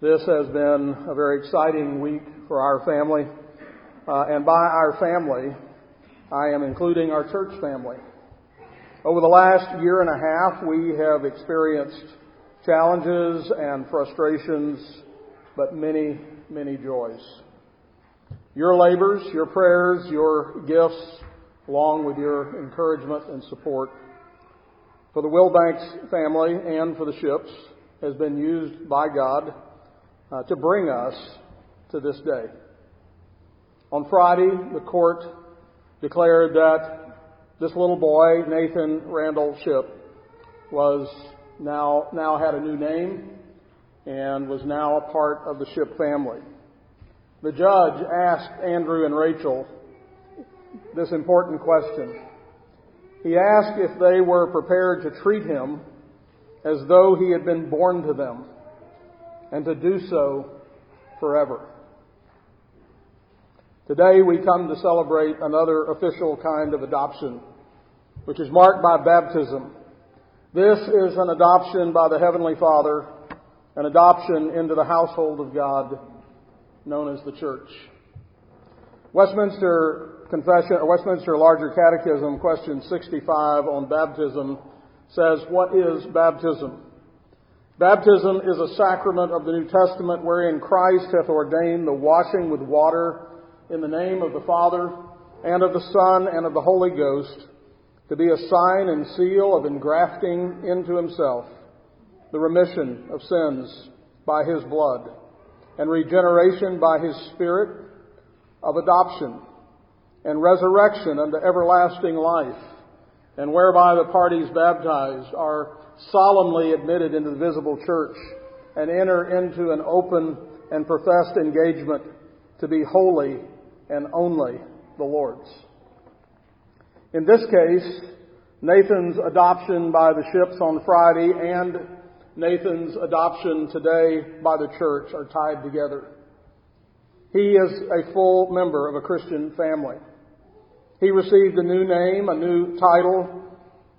This has been a very exciting week for our family. Uh, and by our family, I am including our church family. Over the last year and a half, we have experienced challenges and frustrations, but many, many joys. Your labors, your prayers, your gifts, along with your encouragement and support for the Wilbanks family and for the ships has been used by God uh, to bring us to this day. On Friday, the court declared that this little boy, Nathan Randall Ship, was now, now had a new name and was now a part of the Ship family. The judge asked Andrew and Rachel this important question. He asked if they were prepared to treat him as though he had been born to them and to do so forever. Today we come to celebrate another official kind of adoption, which is marked by baptism. This is an adoption by the Heavenly Father, an adoption into the household of God known as the church. Westminster Confession, or Westminster Larger Catechism, question 65 on baptism says, What is baptism? Baptism is a sacrament of the New Testament wherein Christ hath ordained the washing with water in the name of the Father and of the Son and of the Holy Ghost to be a sign and seal of engrafting into himself the remission of sins by his blood and regeneration by his Spirit of adoption and resurrection unto everlasting life and whereby the parties baptized are solemnly admitted into the visible church and enter into an open and professed engagement to be holy and only the Lord's. In this case, Nathan's adoption by the ships on Friday and Nathan's adoption today by the church are tied together. He is a full member of a Christian family. He received a new name, a new title,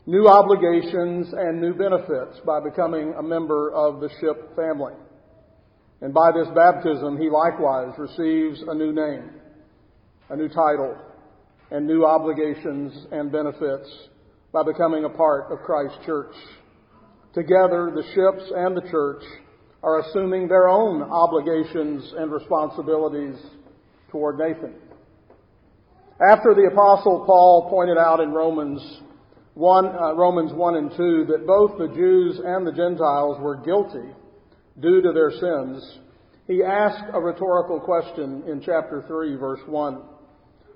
new obligations, and new benefits by becoming a member of the ship family. And by this baptism, he likewise receives a new name, a new title, and new obligations and benefits by becoming a part of Christ's church. Together, the ships and the church are assuming their own obligations and responsibilities toward Nathan. After the apostle Paul pointed out in Romans 1, uh, Romans 1 and 2 that both the Jews and the Gentiles were guilty due to their sins, he asked a rhetorical question in chapter 3 verse 1.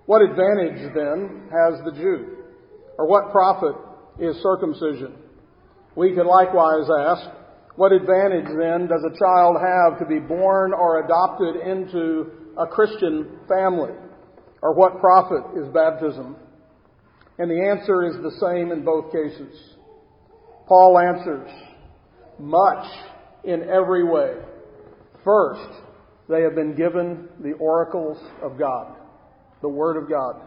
What advantage then has the Jew? Or what profit is circumcision? We could likewise ask, what advantage then does a child have to be born or adopted into a Christian family? Or what profit is baptism? And the answer is the same in both cases. Paul answers, much in every way. First, they have been given the oracles of God, the Word of God.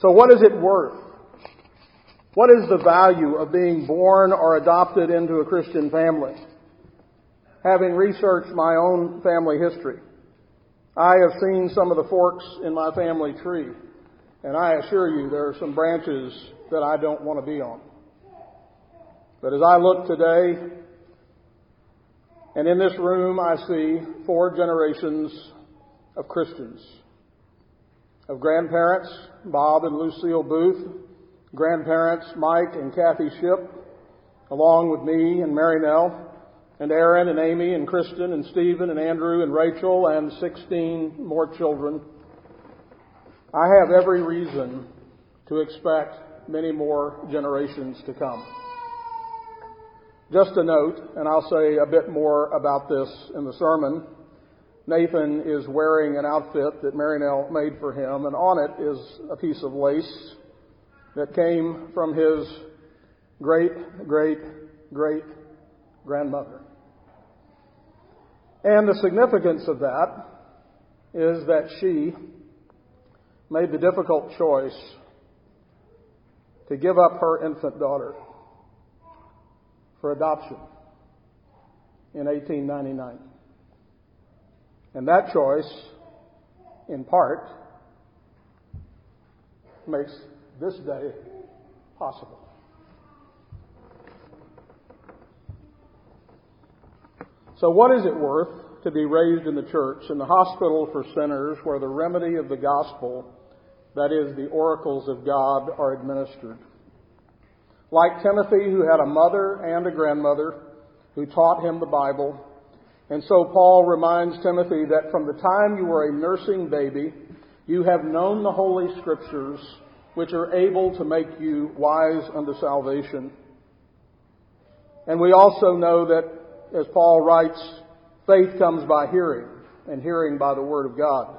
So what is it worth? What is the value of being born or adopted into a Christian family? Having researched my own family history, I have seen some of the forks in my family tree, and I assure you there are some branches that I don't want to be on. But as I look today, and in this room I see four generations of Christians, of grandparents, Bob and Lucille Booth, grandparents, Mike and Kathy Ship, along with me and Mary Nell, and Aaron and Amy and Kristen and Stephen and Andrew and Rachel and 16 more children. I have every reason to expect many more generations to come. Just a note, and I'll say a bit more about this in the sermon. Nathan is wearing an outfit that Marinell made for him, and on it is a piece of lace that came from his great, great, great grandmother. And the significance of that is that she made the difficult choice to give up her infant daughter for adoption. in 1899. And that choice, in part, makes this day possible. So, what is it worth to be raised in the church, in the hospital for sinners, where the remedy of the gospel, that is, the oracles of God, are administered? Like Timothy, who had a mother and a grandmother who taught him the Bible, and so Paul reminds Timothy that from the time you were a nursing baby, you have known the Holy Scriptures, which are able to make you wise unto salvation. And we also know that, as Paul writes, faith comes by hearing, and hearing by the Word of God.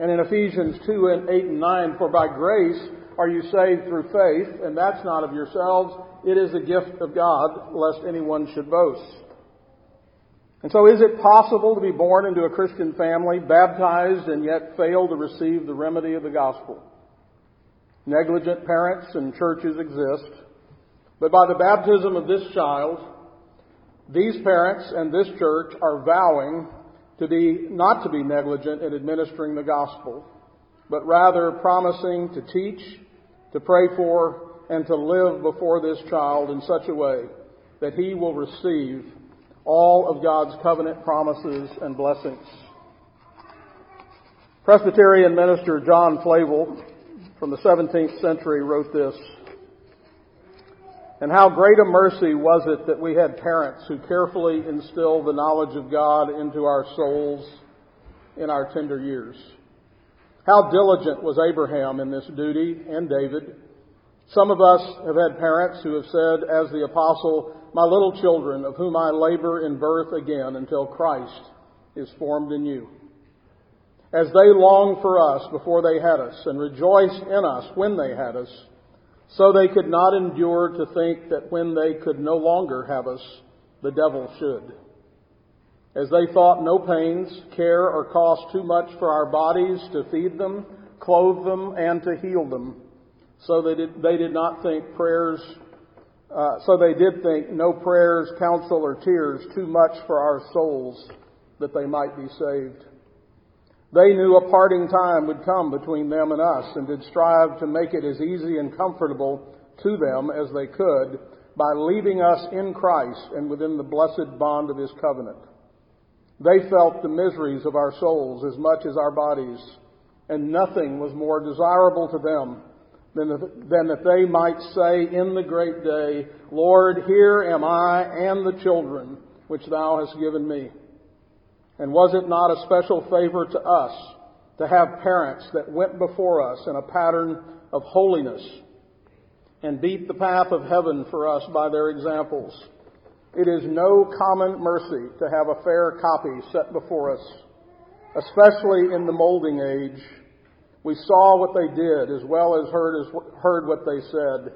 And in Ephesians 2 and 8 and 9, for by grace are you saved through faith, and that's not of yourselves, it is a gift of God, lest anyone should boast. And so is it possible to be born into a Christian family, baptized, and yet fail to receive the remedy of the gospel? Negligent parents and churches exist, but by the baptism of this child, these parents and this church are vowing to be, not to be negligent in administering the gospel, but rather promising to teach, to pray for, and to live before this child in such a way that he will receive all of God's covenant promises and blessings. Presbyterian minister John Flavel from the 17th century wrote this. And how great a mercy was it that we had parents who carefully instilled the knowledge of God into our souls in our tender years. How diligent was Abraham in this duty and David. Some of us have had parents who have said, as the apostle, my little children, of whom I labor in birth again until Christ is formed in you. As they longed for us before they had us and rejoiced in us when they had us, so they could not endure to think that when they could no longer have us, the devil should. As they thought no pains, care, or cost too much for our bodies to feed them, clothe them, and to heal them, so they did, they did not think prayers uh, so they did think no prayers, counsel, or tears too much for our souls that they might be saved. They knew a parting time would come between them and us and did strive to make it as easy and comfortable to them as they could by leaving us in Christ and within the blessed bond of His covenant. They felt the miseries of our souls as much as our bodies, and nothing was more desirable to them than, than that they might say in the great day, Lord, here am I and the children which thou hast given me. And was it not a special favor to us to have parents that went before us in a pattern of holiness and beat the path of heaven for us by their examples? It is no common mercy to have a fair copy set before us, especially in the molding age we saw what they did as well as heard, as heard what they said.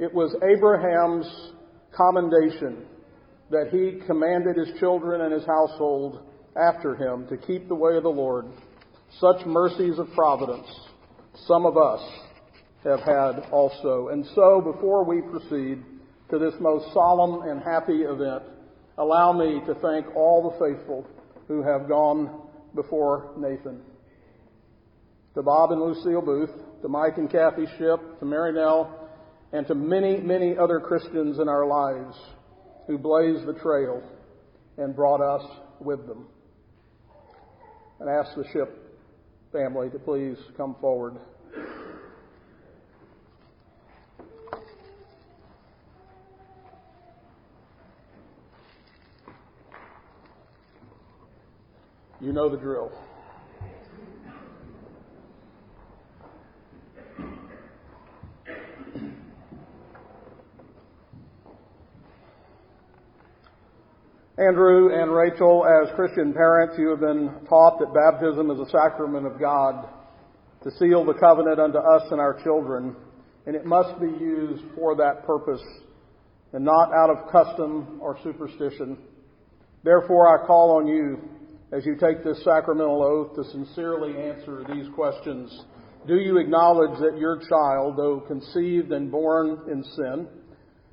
It was Abraham's commendation that he commanded his children and his household after him to keep the way of the Lord. Such mercies of providence some of us have had also. And so, before we proceed to this most solemn and happy event, allow me to thank all the faithful who have gone before Nathan to Bob and Lucille Booth, to Mike and Kathy Ship, to Mary Nell, and to many, many other Christians in our lives who blazed the trail and brought us with them. And ask the Ship family to please come forward. You know the drill. Andrew and Rachel, as Christian parents, you have been taught that baptism is a sacrament of God to seal the covenant unto us and our children, and it must be used for that purpose and not out of custom or superstition. Therefore, I call on you as you take this sacramental oath to sincerely answer these questions. Do you acknowledge that your child, though conceived and born in sin,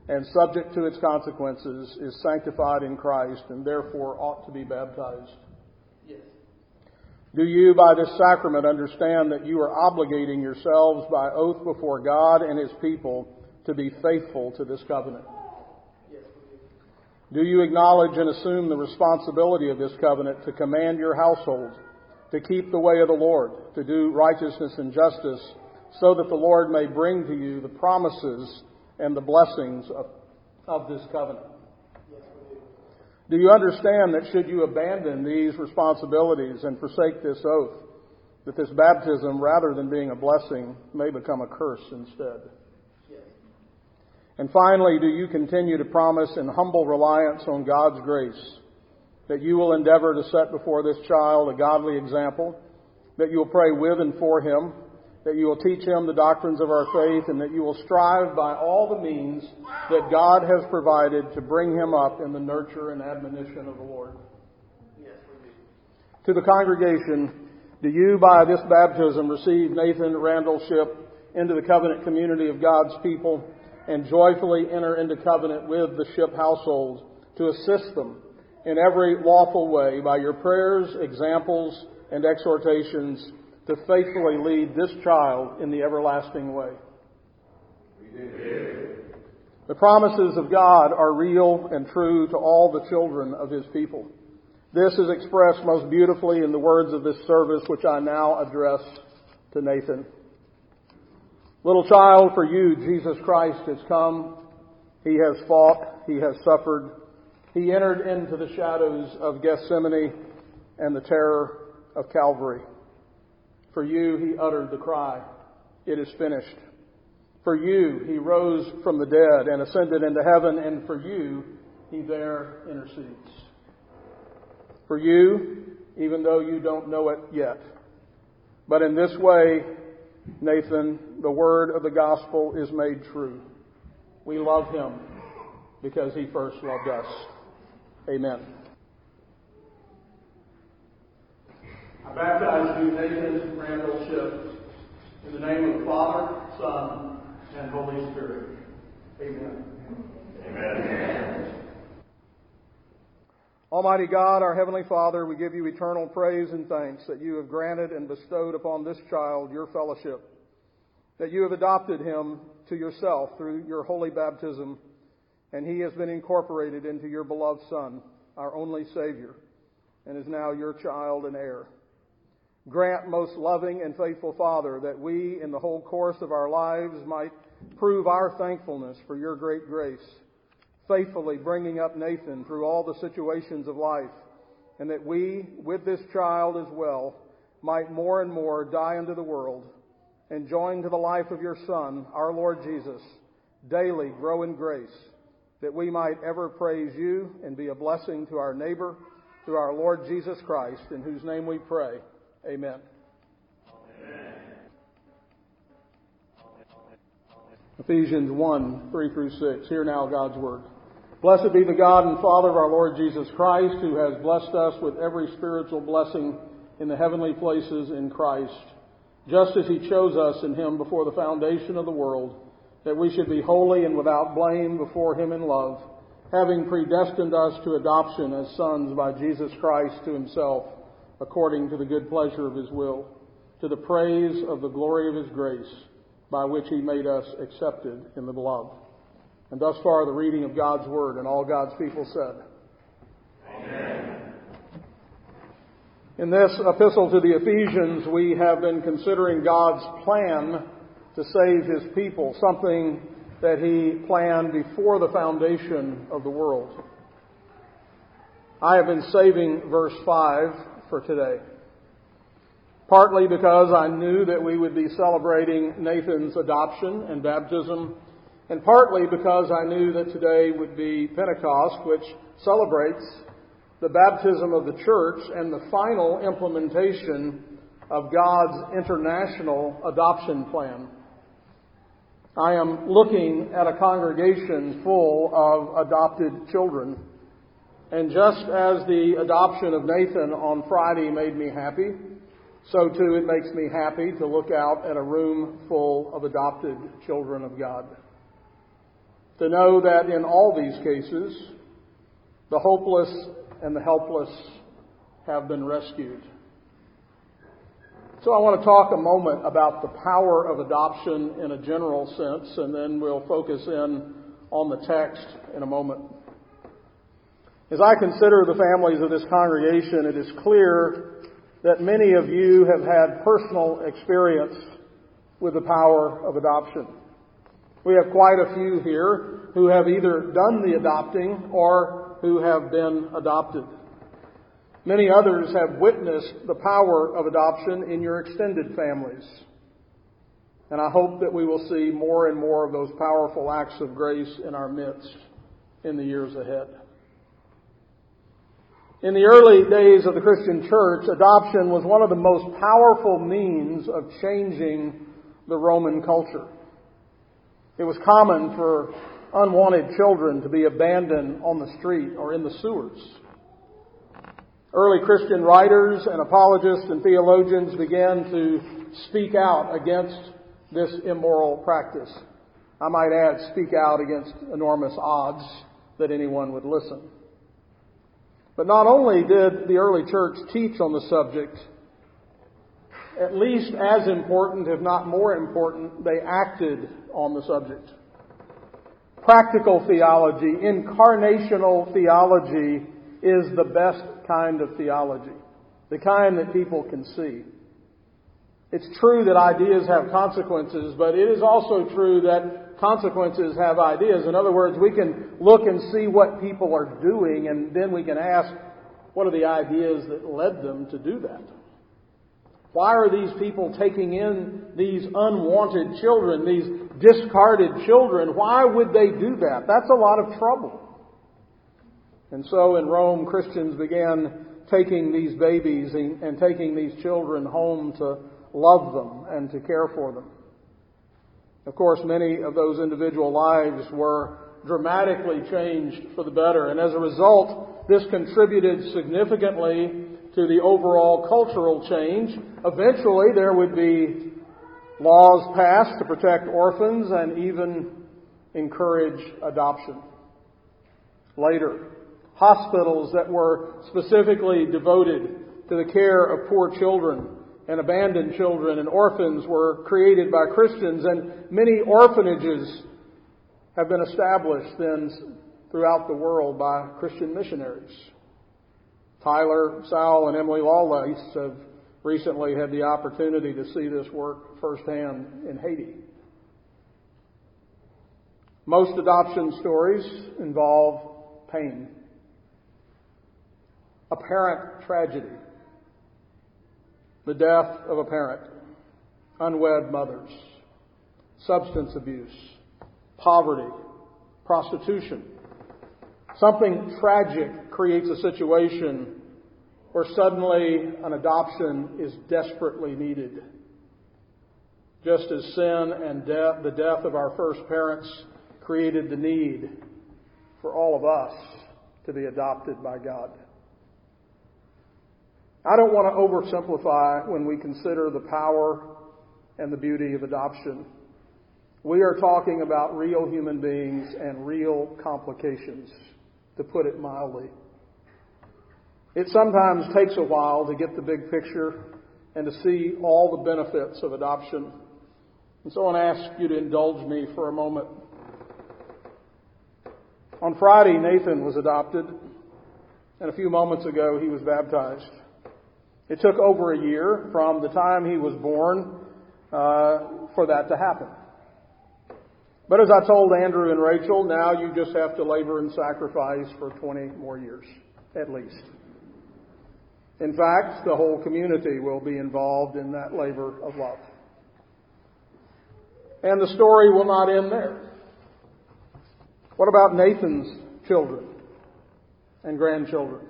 and subject to its consequences, is sanctified in Christ and therefore ought to be baptized? Yes. Do you, by this sacrament, understand that you are obligating yourselves by oath before God and His people to be faithful to this covenant? Yes, Do you acknowledge and assume the responsibility of this covenant to command your household, to keep the way of the Lord, to do righteousness and justice, so that the Lord may bring to you the promises and the blessings of, of this covenant? Do. You understand that should you abandon these responsibilities and forsake this oath, that this baptism, rather than being a blessing, may become a curse instead? And finally, do you continue to promise in humble reliance on God's grace that you will endeavor to set before this child a godly example, that you will pray with and for him, that you will teach him the doctrines of our faith, and that you will strive by all the means that God has provided to bring him up in the nurture and admonition of the Lord? Yes. To the congregation, do you by this baptism receive Nathan Randall Ship into the covenant community of God's people and joyfully enter into covenant with the Ship household to assist them in every lawful way by your prayers, examples, and exhortations to faithfully lead this child in the everlasting way? The promises of God are real and true to all the children of His people. This is expressed most beautifully in the words of this service, which I now address to Nathan. Little child, for you, Jesus Christ has come. He has fought. He has suffered. He entered into the shadows of Gethsemane and the terror of Calvary. For you, he uttered the cry, It is finished. For you, he rose from the dead and ascended into heaven, and for you, he there intercedes. For you, even though you don't know it yet. But in this way, Nathan, the word of the gospel is made true. We love him because he first loved us. Amen. I baptize you, Nathan Randall Ship, in the name of the Father, Son, and Holy Spirit. Amen. Amen. Almighty God, our Heavenly Father, we give you eternal praise and thanks that you have granted and bestowed upon this child your fellowship, that you have adopted him to yourself through your holy baptism, and he has been incorporated into your beloved Son, our only Savior, and is now your child and heir. Grant, most loving and faithful Father, that we, in the whole course of our lives, might prove our thankfulness for your great grace faithfully bringing up Nathan through all the situations of life, and that we, with this child as well, might more and more die unto the world and join to the life of your Son, our Lord Jesus, daily grow in grace, that we might ever praise you and be a blessing to our neighbor through our Lord Jesus Christ, in whose name we pray. Amen. Ephesians 1, 3 through 6. Hear now God's Word. Blessed be the God and Father of our Lord Jesus Christ, who has blessed us with every spiritual blessing in the heavenly places in Christ, just as He chose us in Him before the foundation of the world, that we should be holy and without blame before Him in love, having predestined us to adoption as sons by Jesus Christ to Himself, according to the good pleasure of His will, to the praise of the glory of His grace, by which He made us accepted in the beloved. And thus far, the reading of God's Word, and all God's people said. Amen. In this epistle to the Ephesians, we have been considering God's plan to save His people, something that He planned before the foundation of the world. I have been saving verse 5 for today. Partly because I knew that we would be celebrating Nathan's adoption and baptism and partly because I knew that today would be Pentecost, which celebrates the baptism of the church and the final implementation of God's international adoption plan. I am looking at a congregation full of adopted children. And just as the adoption of Nathan on Friday made me happy, so too it makes me happy to look out at a room full of adopted children of God. to know that in all these cases, the hopeless and the helpless have been rescued. So I want to talk a moment about the power of adoption in a general sense, and then we'll focus in on the text in a moment. As I consider the families of this congregation, it is clear that many of you have had personal experience with the power of adoption. We have quite a few here who have either done the adopting or who have been adopted. Many others have witnessed the power of adoption in your extended families. And I hope that we will see more and more of those powerful acts of grace in our midst in the years ahead. In the early days of the Christian church, adoption was one of the most powerful means of changing the Roman culture. It was common for unwanted children to be abandoned on the street or in the sewers. Early Christian writers and apologists and theologians began to speak out against this immoral practice. I might add, speak out against enormous odds that anyone would listen. But not only did the early church teach on the subject, at least as important, if not more important, they acted on the subject. Practical theology, incarnational theology, is the best kind of theology, the kind that people can see. It's true that ideas have consequences, but it is also true that consequences have ideas. In other words, we can look and see what people are doing, and then we can ask, what are the ideas that led them to do that? Why are these people taking in these unwanted children, these discarded children? Why would they do that? That's a lot of trouble. And so in Rome, Christians began taking these babies and taking these children home to love them and to care for them. Of course, many of those individual lives were dramatically changed for the better, and as a result, this contributed significantly to the overall cultural change. Eventually, there would be laws passed to protect orphans and even encourage adoption. Later, hospitals that were specifically devoted to the care of poor children and abandoned children and orphans were created by Christians, and many orphanages have been established then throughout the world by Christian missionaries. Tyler, Sal, and Emily Lawless have recently had the opportunity to see this work firsthand in Haiti. Most adoption stories involve pain, apparent tragedy, the death of a parent, unwed mothers, substance abuse, poverty, prostitution. Something tragic creates a situation where suddenly an adoption is desperately needed. Just as sin and death, the death of our first parents created the need for all of us to be adopted by God. I don't want to oversimplify when we consider the power and the beauty of adoption. We are talking about real human beings and real complications, to put it mildly. It sometimes takes a while to get the big picture and to see all the benefits of adoption. And so I want to ask you to indulge me for a moment. On Friday, Nathan was adopted, and a few moments ago, he was baptized. It took over a year from the time he was born uh, for that to happen. But as I told Andrew and Rachel, now you just have to labor and sacrifice for 20 more years, at least. In fact, the whole community will be involved in that labor of love. And the story will not end there. What about Nathan's children and grandchildren?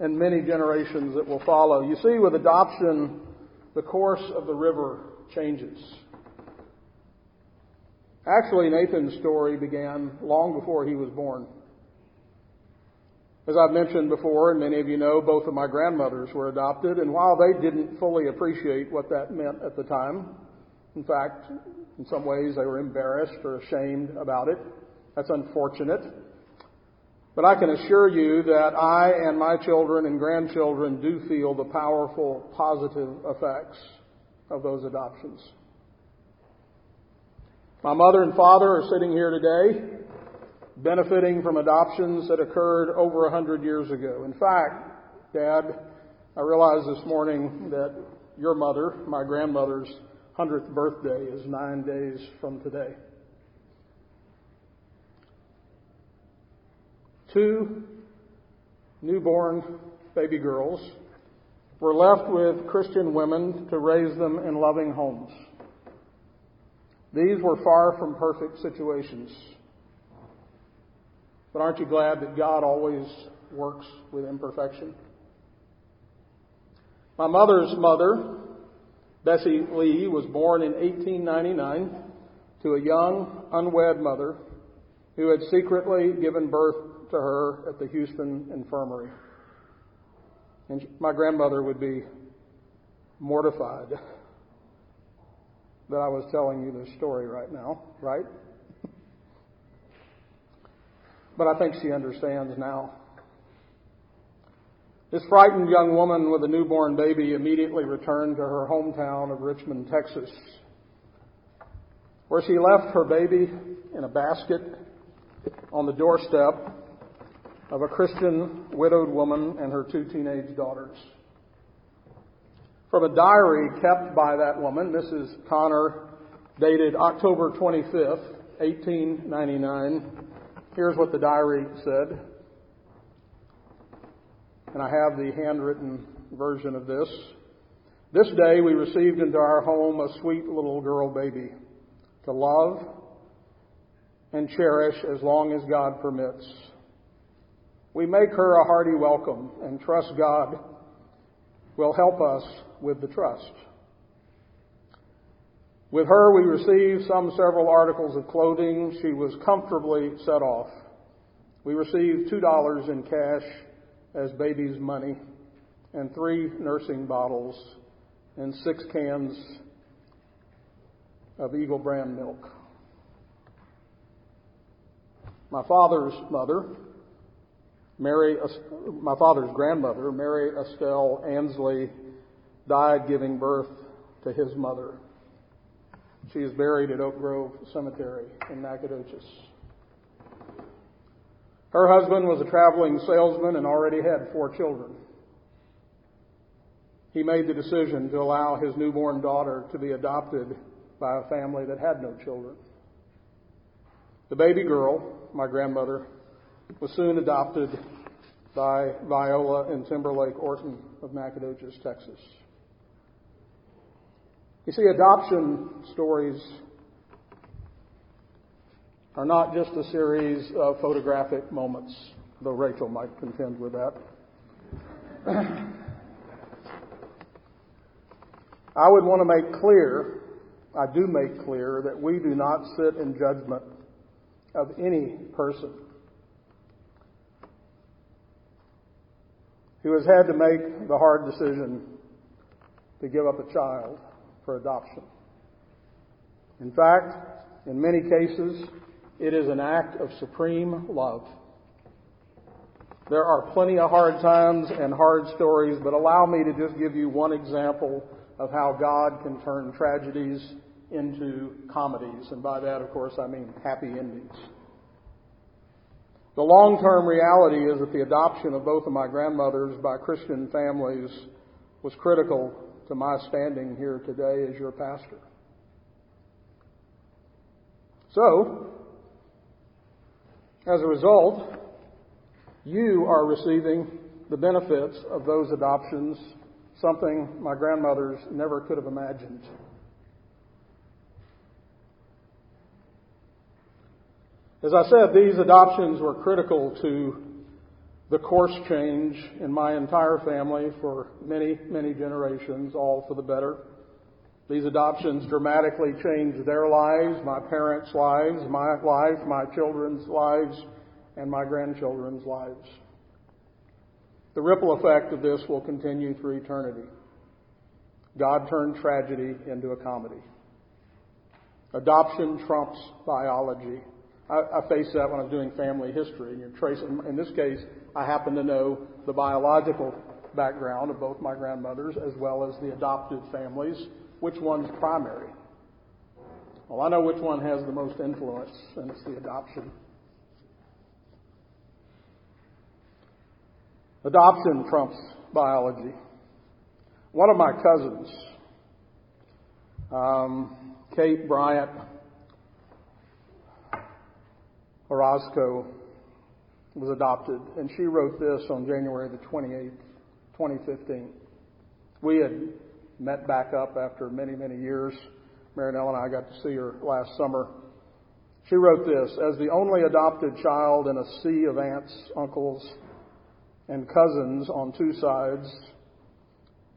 And many generations that will follow. You see, with adoption, the course of the river changes. Actually, Nathan's story began long before he was born. As I've mentioned before, and many of you know, both of my grandmothers were adopted, and while they didn't fully appreciate what that meant at the time, in fact, In some ways, they were embarrassed or ashamed about it. That's unfortunate. But I can assure you that I and my children and grandchildren do feel the powerful positive effects of those adoptions. My mother and father are sitting here today benefiting from adoptions that occurred over a hundred years ago. In fact, Dad, I realized this morning that your mother, my grandmother's hundredth birthday is nine days from today. Two newborn baby girls were left with Christian women to raise them in loving homes. These were far from perfect situations. But aren't you glad that God always works with imperfection? My mother's mother, Bessie Lee, was born in 1899 to a young, unwed mother who had secretly given birth to her at the Houston Infirmary. And my grandmother would be mortified that I was telling you this story right now, right? but I think she understands now. This frightened young woman with a newborn baby immediately returned to her hometown of Richmond, Texas, where she left her baby in a basket on the doorstep of a Christian widowed woman and her two teenage daughters. From a diary kept by that woman, Mrs. Connor, dated October 25th, 1899, here's what the diary said. And I have the handwritten version of this. This day we received into our home a sweet little girl baby to love and cherish as long as God permits. We make her a hearty welcome and trust God will help us with the trust. With her, we received some several articles of clothing. She was comfortably set off. We received $2 in cash as baby's money and three nursing bottles and six cans of Eagle brand milk. My father's mother, Mary, my father's grandmother, Mary Estelle Ansley, died giving birth to his mother. She is buried at Oak Grove Cemetery in Nacogdoches. Her husband was a traveling salesman and already had four children. He made the decision to allow his newborn daughter to be adopted by a family that had no children. The baby girl, my grandmother, was soon adopted by Viola and Timberlake Orton of Nacogdoches, Texas. You see, adoption stories are not just a series of photographic moments, though Rachel might contend with that. I would want to make clear, I do make clear, that we do not sit in judgment of any person who has had to make the hard decision to give up a child for adoption. In fact, in many cases, it is an act of supreme love. There are plenty of hard times and hard stories, but allow me to just give you one example of how God can turn tragedies into comedies. And by that, of course, I mean happy endings. The long-term reality is that the adoption of both of my grandmothers by Christian families was critical to my standing here today as your pastor. So, as a result, you are receiving the benefits of those adoptions, something my grandmothers never could have imagined. As I said, these adoptions were critical to the course change in my entire family for many, many generations, all for the better. These adoptions dramatically changed their lives, my parents' lives, my life, my children's lives, and my grandchildren's lives. The ripple effect of this will continue through eternity. God turned tragedy into a comedy. Adoption trumps biology. I, I face that when I'm doing family history, and you're tracing. In this case, I happen to know the biological background of both my grandmothers as well as the adopted families. Which one's primary? Well, I know which one has the most influence, and it's the adoption. Adoption trumps biology. One of my cousins, um, Kate Bryant Orozco, was adopted, and she wrote this on January the 28th, 2015. We had met back up after many, many years. Marinelle and I got to see her last summer. She wrote this As the only adopted child in a sea of aunts, uncles, and cousins on two sides,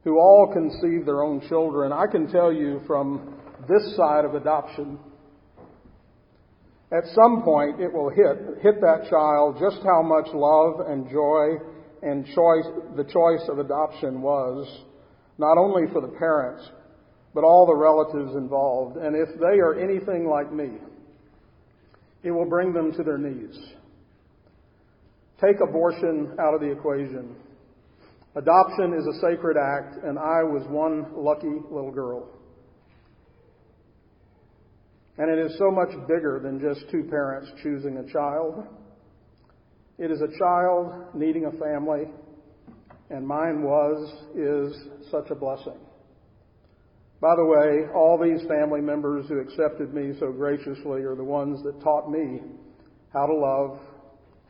who all conceive their own children, I can tell you from this side of adoption, at some point it will hit, hit that child just how much love and joy and choice, the choice of adoption was, not only for the parents, but all the relatives involved. And if they are anything like me, it will bring them to their knees. Take abortion out of the equation. Adoption is a sacred act, and I was one lucky little girl. And it is so much bigger than just two parents choosing a child. It is a child needing a family, and mine was, is such a blessing. By the way, all these family members who accepted me so graciously are the ones that taught me how to love,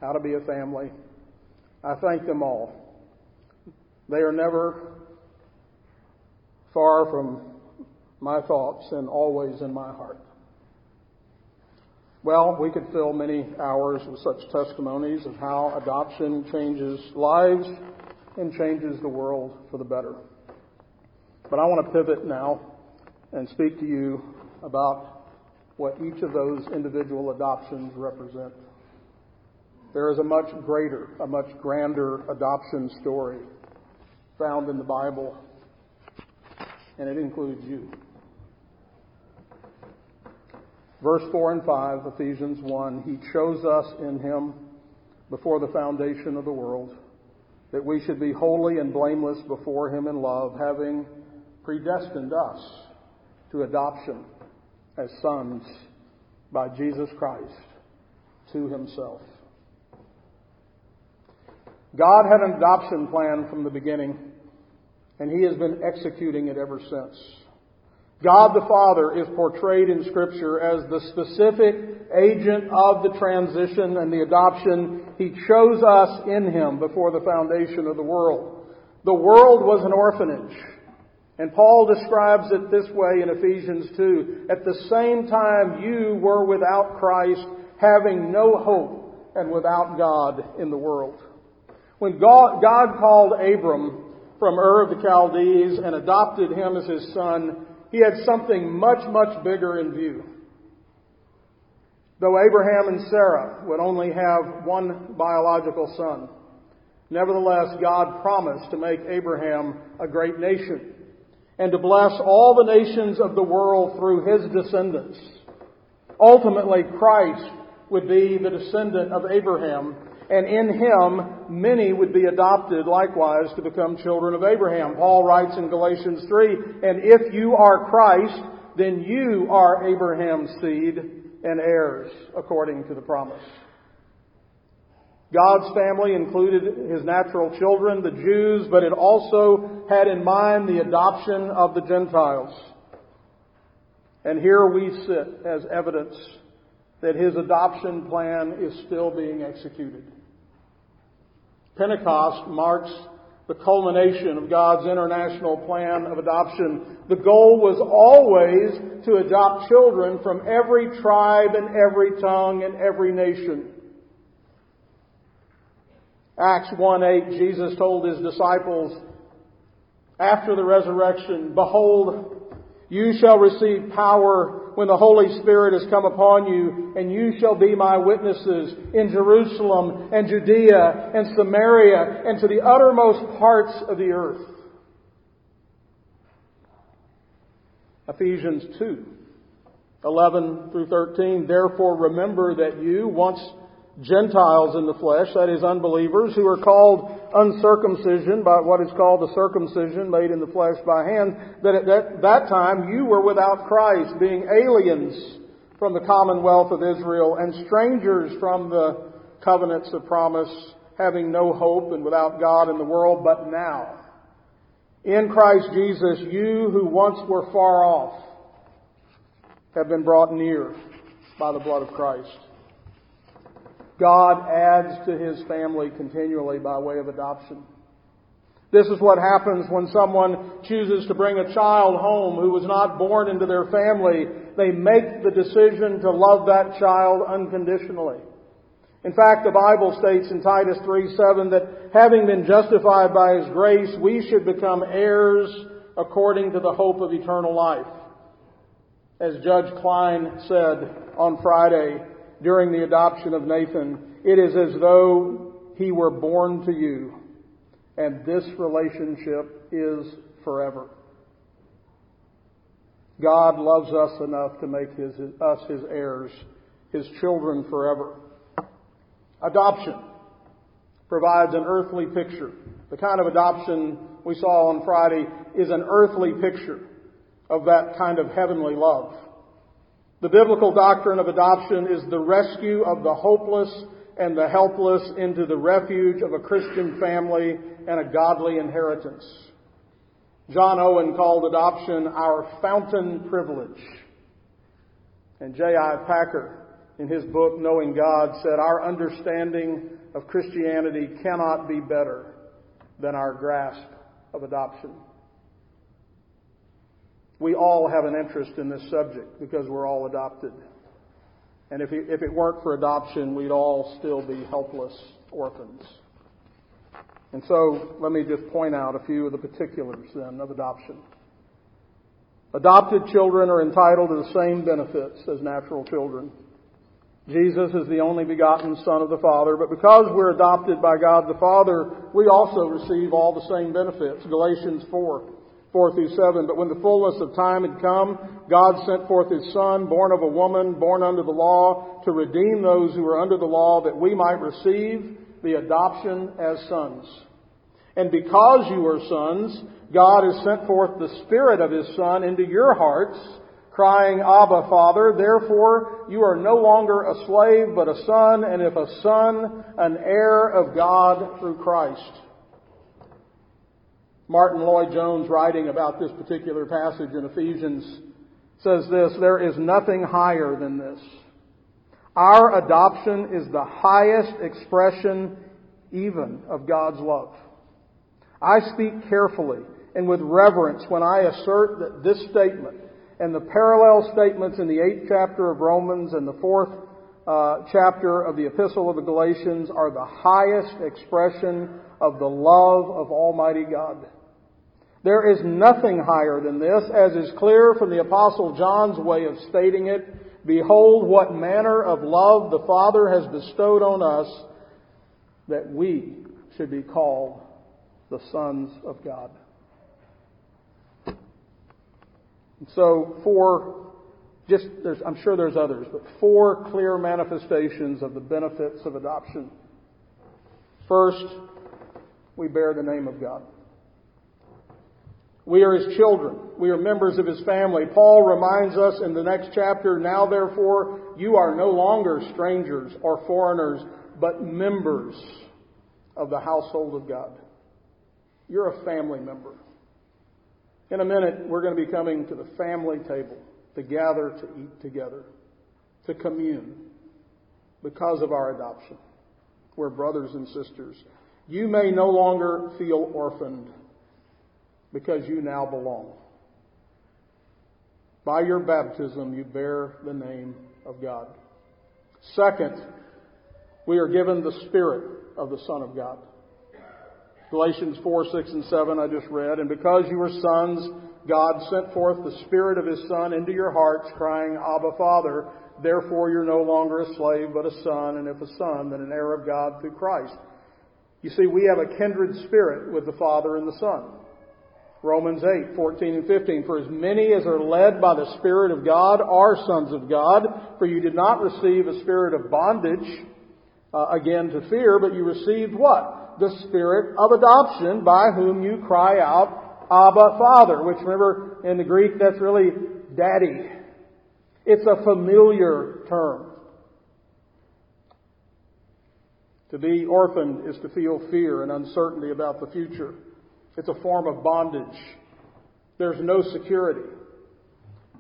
how to be a family. I thank them all. They are never far from my thoughts and always in my heart. Well, we could fill many hours with such testimonies of how adoption changes lives and changes the world for the better. But I want to pivot now and speak to you about what each of those individual adoptions represent. There is a much greater, a much grander adoption story found in the Bible, and it includes you. Verse 4 and 5, Ephesians 1, He chose us in Him before the foundation of the world, that we should be holy and blameless before Him in love, having predestined us to adoption as sons by Jesus Christ to Himself. God had an adoption plan from the beginning, and He has been executing it ever since. God the Father is portrayed in Scripture as the specific agent of the transition and the adoption. He chose us in Him before the foundation of the world. The world was an orphanage. And Paul describes it this way in Ephesians 2. At the same time you were without Christ, having no hope and without God in the world. When God, God called Abram from Ur of the Chaldees and adopted him as his son, he had something much, much bigger in view. Though Abraham and Sarah would only have one biological son, nevertheless, God promised to make Abraham a great nation and to bless all the nations of the world through his descendants. Ultimately, Christ would be the descendant of Abraham and in him many would be adopted likewise to become children of Abraham. Paul writes in Galatians 3, and if you are Christ, then you are Abraham's seed and heirs according to the promise. God's family included his natural children, the Jews, but it also had in mind the adoption of the Gentiles. And here we sit as evidence that his adoption plan is still being executed. Pentecost marks the culmination of God's international plan of adoption. The goal was always to adopt children from every tribe and every tongue and every nation. Acts 1:8 Jesus told his disciples after the resurrection, behold, you shall receive power when the Holy Spirit has come upon you, and you shall be my witnesses in Jerusalem and Judea and Samaria and to the uttermost parts of the earth. Ephesians 2 11 through 13, therefore remember that you, once Gentiles in the flesh, that is unbelievers, who are called uncircumcision by what is called the circumcision made in the flesh by hand, that at that, that time you were without Christ, being aliens from the commonwealth of Israel and strangers from the covenants of promise, having no hope and without God in the world, but now, in Christ Jesus, you who once were far off have been brought near by the blood of Christ. God adds to his family continually by way of adoption. This is what happens when someone chooses to bring a child home who was not born into their family. They make the decision to love that child unconditionally. In fact, the Bible states in Titus 3 7 that having been justified by His grace, we should become heirs according to the hope of eternal life. As Judge Klein said on Friday during the adoption of Nathan, it is as though he were born to you, and this relationship is forever. God loves us enough to make his, us his heirs, his children forever. Adoption provides an earthly picture. The kind of adoption we saw on Friday is an earthly picture of that kind of heavenly love. The biblical doctrine of adoption is the rescue of the hopeless and the helpless into the refuge of a Christian family and a godly inheritance. John Owen called adoption our fountain privilege. And J.I. Packer, in his book Knowing God, said, Our understanding of Christianity cannot be better than our grasp of adoption. We all have an interest in this subject because we're all adopted. And if it, if it weren't for adoption, we'd all still be helpless orphans. And so let me just point out a few of the particulars then of adoption. Adopted children are entitled to the same benefits as natural children. Jesus is the only begotten Son of the Father, but because we're adopted by God the Father, we also receive all the same benefits. Galatians 4. 4 through 7. But when the fullness of time had come, God sent forth His Son, born of a woman, born under the law, to redeem those who were under the law, that we might receive the adoption as sons. And because you are sons, God has sent forth the Spirit of His Son into your hearts, crying, Abba, Father. Therefore, you are no longer a slave, but a son, and if a son, an heir of God through Christ. Martyn Lloyd-Jones, writing about this particular passage in Ephesians, says this There is nothing higher than this. Our adoption is the highest expression even of God's love. I speak carefully and with reverence when I assert that this statement and the parallel statements in the eighth chapter of Romans and the fourth uh, chapter of the Epistle of the Galatians are the highest expression of the love of Almighty God. There is nothing higher than this, as is clear from the Apostle John's way of stating it. Behold, what manner of love the Father has bestowed on us that we should be called the sons of God. And so, four, just, I'm sure there's others, but four clear manifestations of the benefits of adoption. First, we bear the name of God. We are his children. We are members of his family. Paul reminds us in the next chapter, now therefore you are no longer strangers or foreigners, but members of the household of God. You're a family member. In a minute, we're going to be coming to the family table to gather to eat together, to commune because of our adoption. We're brothers and sisters. You may no longer feel orphaned because you now belong. By your baptism, you bear the name of God. Second, we are given the Spirit of the Son of God. Galatians 4, 6, and 7 I just read. And because you are sons, God sent forth the Spirit of His Son into your hearts, crying, Abba, Father. Therefore you're no longer a slave, but a son, and if a son, then an heir of God through Christ. You see, we have a kindred spirit with the Father and the Son. Romans 8, 14 and 15. For as many as are led by the Spirit of God are sons of God. For you did not receive a spirit of bondage, uh, again to fear, but you received what? The Spirit of adoption by whom you cry out, Abba, Father. Which remember, in the Greek, that's really daddy. It's a familiar term. To be orphaned is to feel fear and uncertainty about the future. It's a form of bondage. There's no security.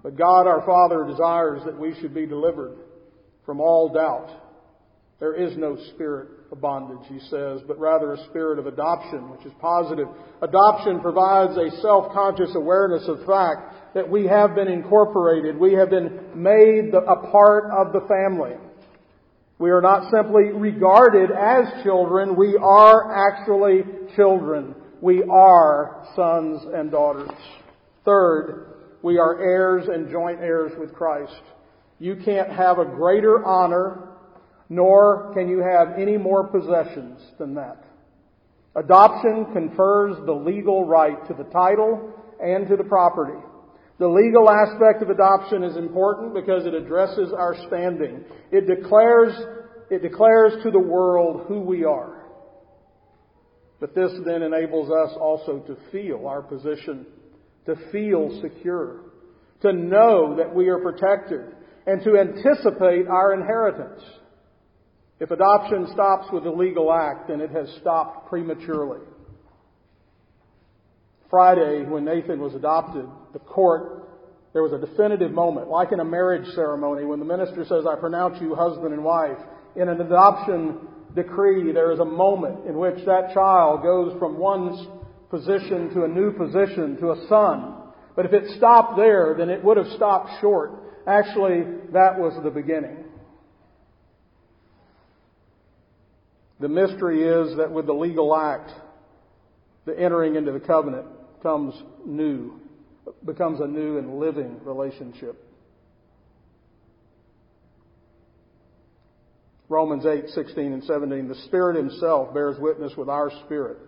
But God our Father desires that we should be delivered from all doubt. There is no spirit of bondage, he says, but rather a spirit of adoption, which is positive. Adoption provides a self-conscious awareness of fact that we have been incorporated. We have been made a part of the family. We are not simply regarded as children, we are actually children. We are sons and daughters. Third, we are heirs and joint heirs with Christ. You can't have a greater honor, nor can you have any more possessions than that. Adoption confers the legal right to the title and to the property. The legal aspect of adoption is important because it addresses our standing. It declares, it declares to the world who we are. But this then enables us also to feel our position, to feel secure, to know that we are protected, and to anticipate our inheritance. If adoption stops with a legal act, then it has stopped prematurely. Friday, when Nathan was adopted, the court, there was a definitive moment, like in a marriage ceremony, when the minister says, I pronounce you husband and wife. In an adoption decree, there is a moment in which that child goes from one position to a new position, to a son. But if it stopped there, then it would have stopped short. Actually, that was the beginning. The mystery is that with the legal act, the entering into the covenant comes new, becomes a new and living relationship. Romans 8, 16 and 17. The Spirit Himself bears witness with our spirit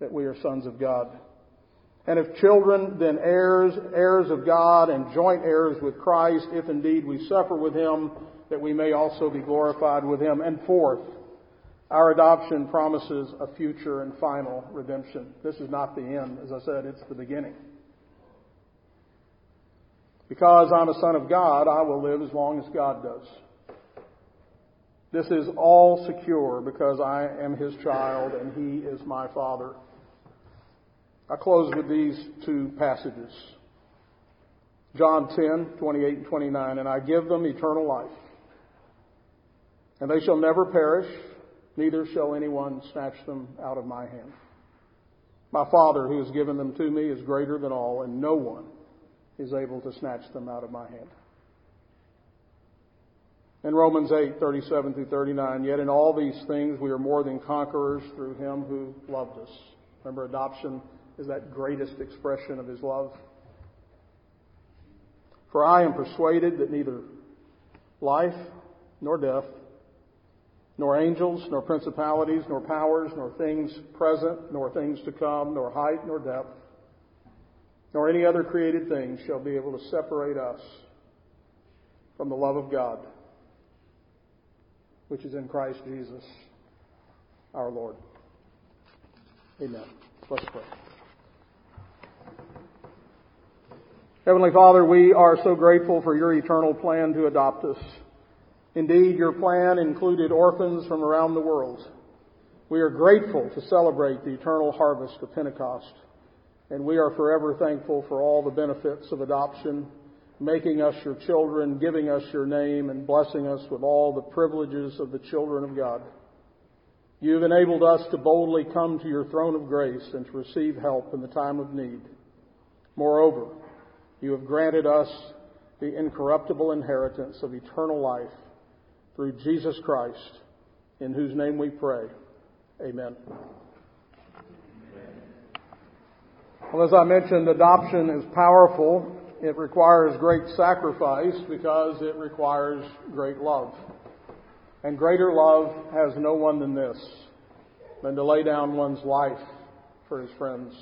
that we are sons of God. And if children, then heirs, heirs of God, and joint heirs with Christ, if indeed we suffer with Him, that we may also be glorified with Him. And fourth, our adoption promises a future and final redemption. This is not the end. As I said, it's the beginning. Because I'm a son of God, I will live as long as God does. This is all secure because I am his child and he is my father. I close with these two passages. John 10, 28 and 29. And I give them eternal life. And they shall never perish, neither shall anyone snatch them out of my hand. My Father who has given them to me is greater than all, and no one is able to snatch them out of my hand. In Romans 8, 37 through 39, yet in all these things we are more than conquerors through him who loved us. Remember, adoption is that greatest expression of his love. For I am persuaded that neither life nor death, nor angels, nor principalities, nor powers, nor things present, nor things to come, nor height, nor depth, nor any other created thing shall be able to separate us from the love of God, which is in Christ Jesus our Lord. Amen. Let's pray. Heavenly Father, we are so grateful for your eternal plan to adopt us. Indeed, your plan included orphans from around the world. We are grateful to celebrate the eternal harvest of Pentecost, and we are forever thankful for all the benefits of adoption, making us your children, giving us your name, and blessing us with all the privileges of the children of God. You have enabled us to boldly come to your throne of grace and to receive help in the time of need. Moreover, you have granted us the incorruptible inheritance of eternal life through Jesus Christ, in whose name we pray. Amen. Well, as I mentioned, adoption is powerful. It requires great sacrifice because it requires great love. And greater love has no one than this, than to lay down one's life for his friends.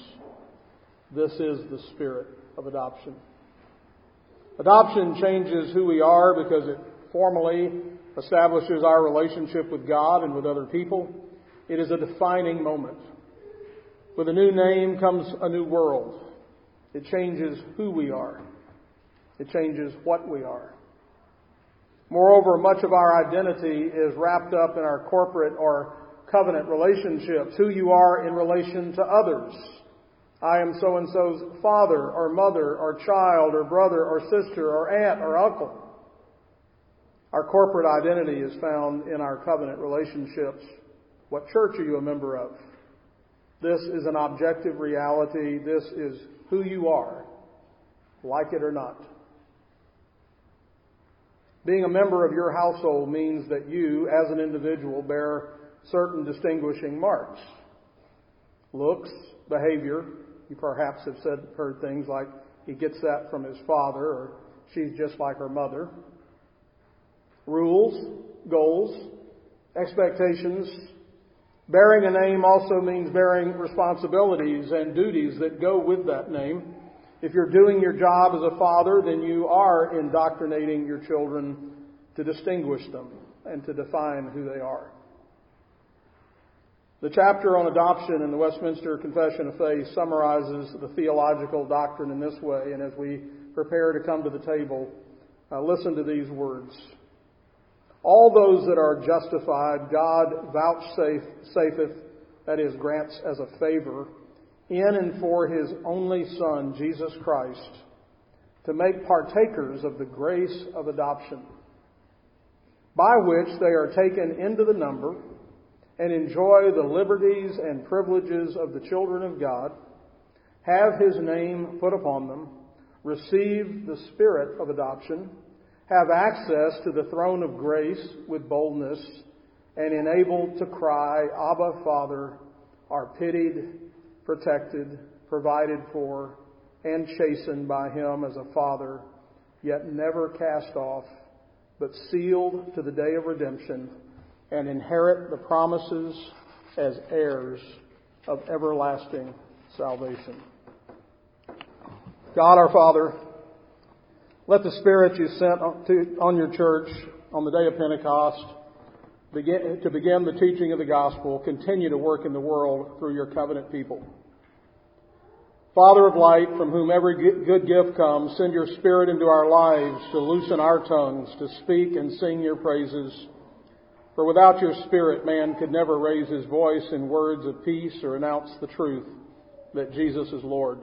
This is the spirit of adoption. Adoption changes who we are because it formally establishes our relationship with God and with other people. It is a defining moment. With a new name comes a new world. It changes who we are. It changes what we are. Moreover, much of our identity is wrapped up in our corporate or covenant relationships, who you are in relation to others. I am so and so's father or mother or child or brother or sister or aunt or uncle. Our corporate identity is found in our covenant relationships. What church are you a member of? This is an objective reality. This is who you are, like it or not. Being a member of your household means that you, as an individual, bear certain distinguishing marks. Looks, behavior. You perhaps have said, heard things like, he gets that from his father, or she's just like her mother. Rules, goals, expectations. Bearing a name also means bearing responsibilities and duties that go with that name. If you're doing your job as a father, then you are indoctrinating your children to distinguish them and to define who they are. The chapter on adoption in the Westminster Confession of Faith summarizes the theological doctrine in this way, and as we prepare to come to the table, uh, listen to these words. All those that are justified, God vouchsafeth, that is, grants as a favor, in and for His only Son, Jesus Christ, to make partakers of the grace of adoption, by which they are taken into the number and enjoy the liberties and privileges of the children of God, have His name put upon them, receive the Spirit of adoption, have access to the throne of grace with boldness, and enabled to cry, Abba, Father, are pitied, protected, provided for, and chastened by Him as a Father, yet never cast off, but sealed to the day of redemption and inherit the promises as heirs of everlasting salvation. God our Father, let the Spirit you sent on your church on the day of Pentecost begin, to begin the teaching of the gospel continue to work in the world through your covenant people. Father of light, from whom every good gift comes, send your Spirit into our lives to loosen our tongues, to speak and sing your praises for without your Spirit, man could never raise his voice in words of peace or announce the truth that Jesus is Lord.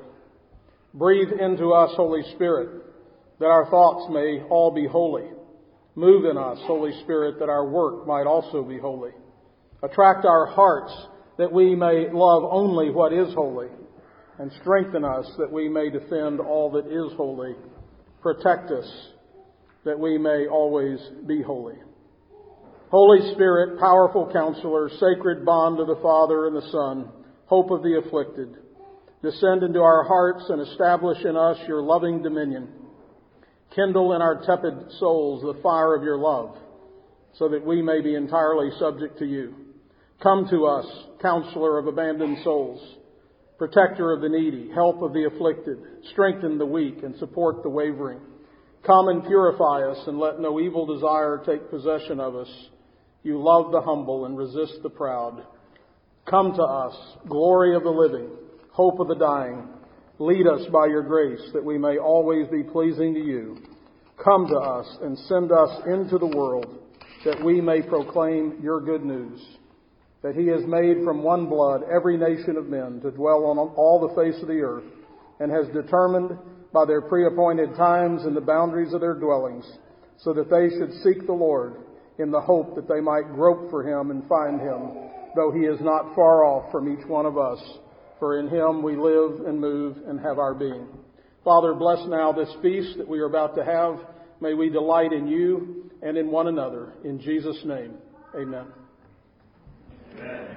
Breathe into us, Holy Spirit, that our thoughts may all be holy. Move in us, Holy Spirit, that our work might also be holy. Attract our hearts that we may love only what is holy. And strengthen us that we may defend all that is holy. Protect us that we may always be holy. Holy Spirit, powerful counselor, sacred bond of the Father and the Son, hope of the afflicted, descend into our hearts and establish in us your loving dominion. Kindle in our tepid souls the fire of your love, so that we may be entirely subject to you. Come to us, counselor of abandoned souls, protector of the needy, help of the afflicted, strengthen the weak and support the wavering. Come and purify us and let no evil desire take possession of us you love the humble and resist the proud. Come to us, glory of the living, hope of the dying. Lead us by your grace that we may always be pleasing to you. Come to us and send us into the world that we may proclaim your good news. That he has made from one blood every nation of men to dwell on all the face of the earth and has determined by their pre-appointed times and the boundaries of their dwellings so that they should seek the Lord in the hope that they might grope for him and find him, though he is not far off from each one of us. For in him we live and move and have our being. Father, bless now this feast that we are about to have. May we delight in you and in one another. In Jesus' name, amen. amen.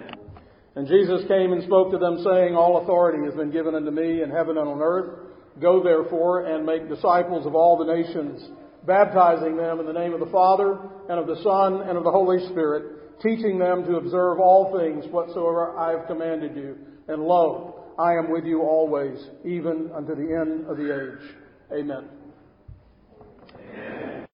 And Jesus came and spoke to them, saying, All authority has been given unto me in heaven and on earth. Go therefore and make disciples of all the nations baptizing them in the name of the Father, and of the Son, and of the Holy Spirit, teaching them to observe all things whatsoever I have commanded you. And lo, I am with you always, even unto the end of the age. Amen. Amen.